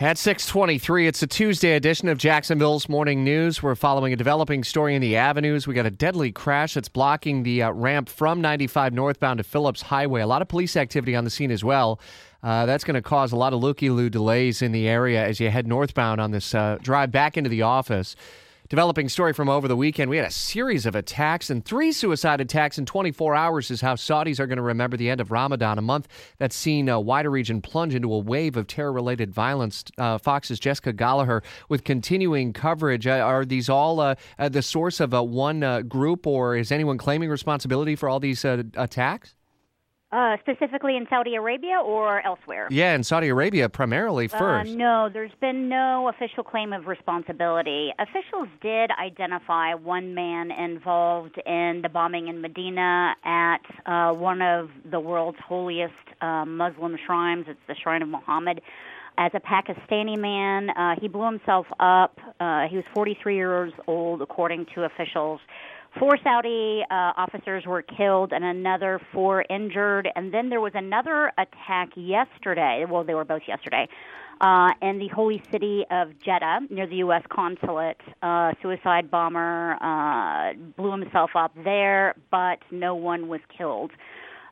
At 623, it's a Tuesday edition of Jacksonville's Morning News. We're following a developing story in the avenues. We got a deadly crash that's blocking the uh, ramp from 95 northbound to Phillips Highway. A lot of police activity on the scene as well. Uh, that's going to cause a lot of looky-loo delays in the area as you head northbound on this uh, drive back into the office. Developing story from over the weekend. We had a series of attacks and three suicide attacks in 24 hours is how Saudis are going to remember the end of Ramadan, a month that's seen a wider region plunge into a wave of terror related violence. Uh, Fox's Jessica Gallagher with continuing coverage. Uh, are these all uh, uh the source of uh, one uh, group, or is anyone claiming responsibility for all these attacks? Uh, specifically in Saudi Arabia or elsewhere? Yeah, in Saudi Arabia primarily uh, first. Uh, no, there's been no official claim of responsibility. Officials did identify one man involved in the bombing in Medina at uh, one of the world's holiest uh, Muslim shrines. It's the Shrine of Muhammad. As a Pakistani man, uh, he blew himself up. Uh, he was 43 years old, according to officials. Four Saudi uh, officers were killed and another four injured. And then there was another attack yesterday. Well, they were both yesterday. Uh, in the holy city of Jeddah, near the U.S. consulate, uh, suicide bomber uh, blew himself up there, but no one was killed.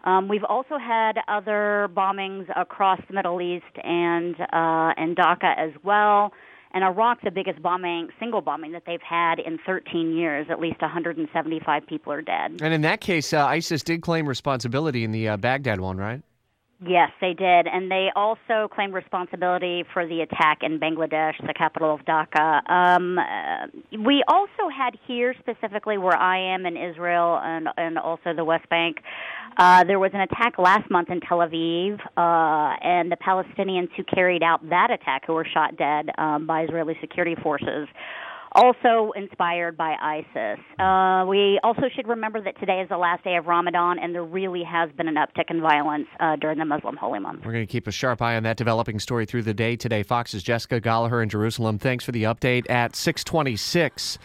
Um, we've also had other bombings across the Middle East and uh, and Dhaka as well. And Iraq, the biggest bombing, single bombing that they've had in 13 years, at least 175 people are dead. And in that case, uh, ISIS did claim responsibility in the uh, Baghdad one, right? Yes, they did. And they also claimed responsibility for the attack in Bangladesh, the capital of Dhaka. Um, uh, we also had here, specifically where I am in Israel and, and also the West Bank, uh, there was an attack last month in Tel Aviv, uh, and the Palestinians who carried out that attack, who were shot dead um, by Israeli security forces, also inspired by ISIS. Uh, we also should remember that today is the last day of Ramadan, and there really has been an uptick in violence uh, during the Muslim holy month. We're going to keep a sharp eye on that developing story through the day today. Fox's Jessica Gallagher in Jerusalem. Thanks for the update at 626.